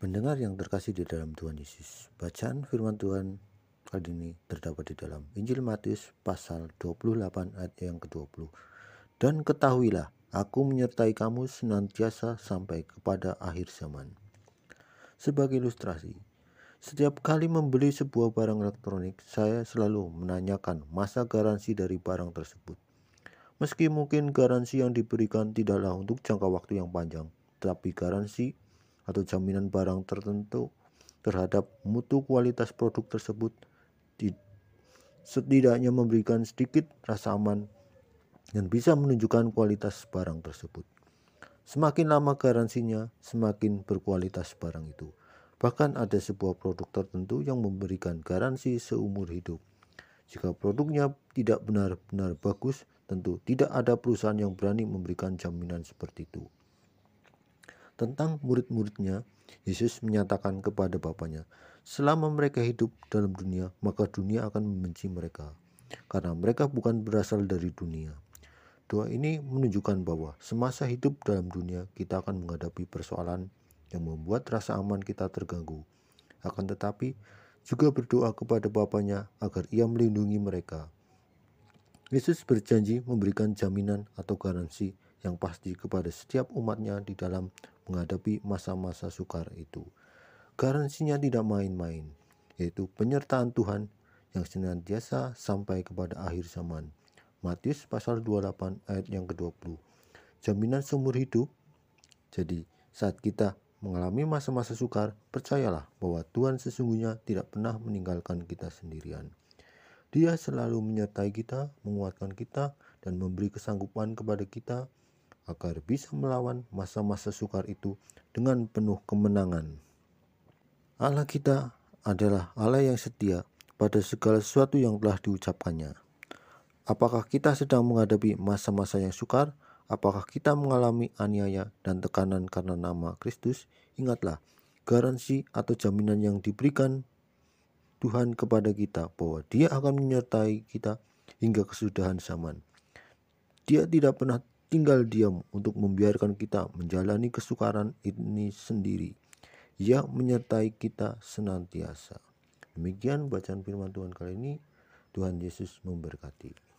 Pendengar yang terkasih di dalam Tuhan Yesus, bacaan firman Tuhan kali ini terdapat di dalam Injil Matius pasal 28 ayat yang ke-20. Dan ketahuilah, aku menyertai kamu senantiasa sampai kepada akhir zaman. Sebagai ilustrasi, setiap kali membeli sebuah barang elektronik, saya selalu menanyakan masa garansi dari barang tersebut. Meski mungkin garansi yang diberikan tidaklah untuk jangka waktu yang panjang, tetapi garansi atau jaminan barang tertentu terhadap mutu kualitas produk tersebut setidaknya memberikan sedikit rasa aman dan bisa menunjukkan kualitas barang tersebut. Semakin lama garansinya, semakin berkualitas barang itu. Bahkan ada sebuah produk tertentu yang memberikan garansi seumur hidup. Jika produknya tidak benar-benar bagus, tentu tidak ada perusahaan yang berani memberikan jaminan seperti itu. Tentang murid-muridnya, Yesus menyatakan kepada Bapaknya, selama mereka hidup dalam dunia, maka dunia akan membenci mereka, karena mereka bukan berasal dari dunia. Doa ini menunjukkan bahwa semasa hidup dalam dunia, kita akan menghadapi persoalan yang membuat rasa aman kita terganggu. Akan tetapi, juga berdoa kepada Bapaknya agar ia melindungi mereka. Yesus berjanji memberikan jaminan atau garansi yang pasti kepada setiap umatnya di dalam menghadapi masa-masa sukar itu. Garansinya tidak main-main, yaitu penyertaan Tuhan yang senantiasa sampai kepada akhir zaman. Matius pasal 28 ayat yang ke-20. Jaminan seumur hidup. Jadi, saat kita mengalami masa-masa sukar, percayalah bahwa Tuhan sesungguhnya tidak pernah meninggalkan kita sendirian. Dia selalu menyertai kita, menguatkan kita, dan memberi kesanggupan kepada kita agar bisa melawan masa-masa sukar itu dengan penuh kemenangan. Allah kita adalah Allah yang setia pada segala sesuatu yang telah diucapkannya. Apakah kita sedang menghadapi masa-masa yang sukar? Apakah kita mengalami aniaya dan tekanan karena nama Kristus? Ingatlah, garansi atau jaminan yang diberikan Tuhan kepada kita bahwa Dia akan menyertai kita hingga kesudahan zaman. Dia tidak pernah tinggal diam untuk membiarkan kita menjalani kesukaran ini sendiri. Ia menyertai kita senantiasa. Demikian bacaan firman Tuhan kali ini. Tuhan Yesus memberkati.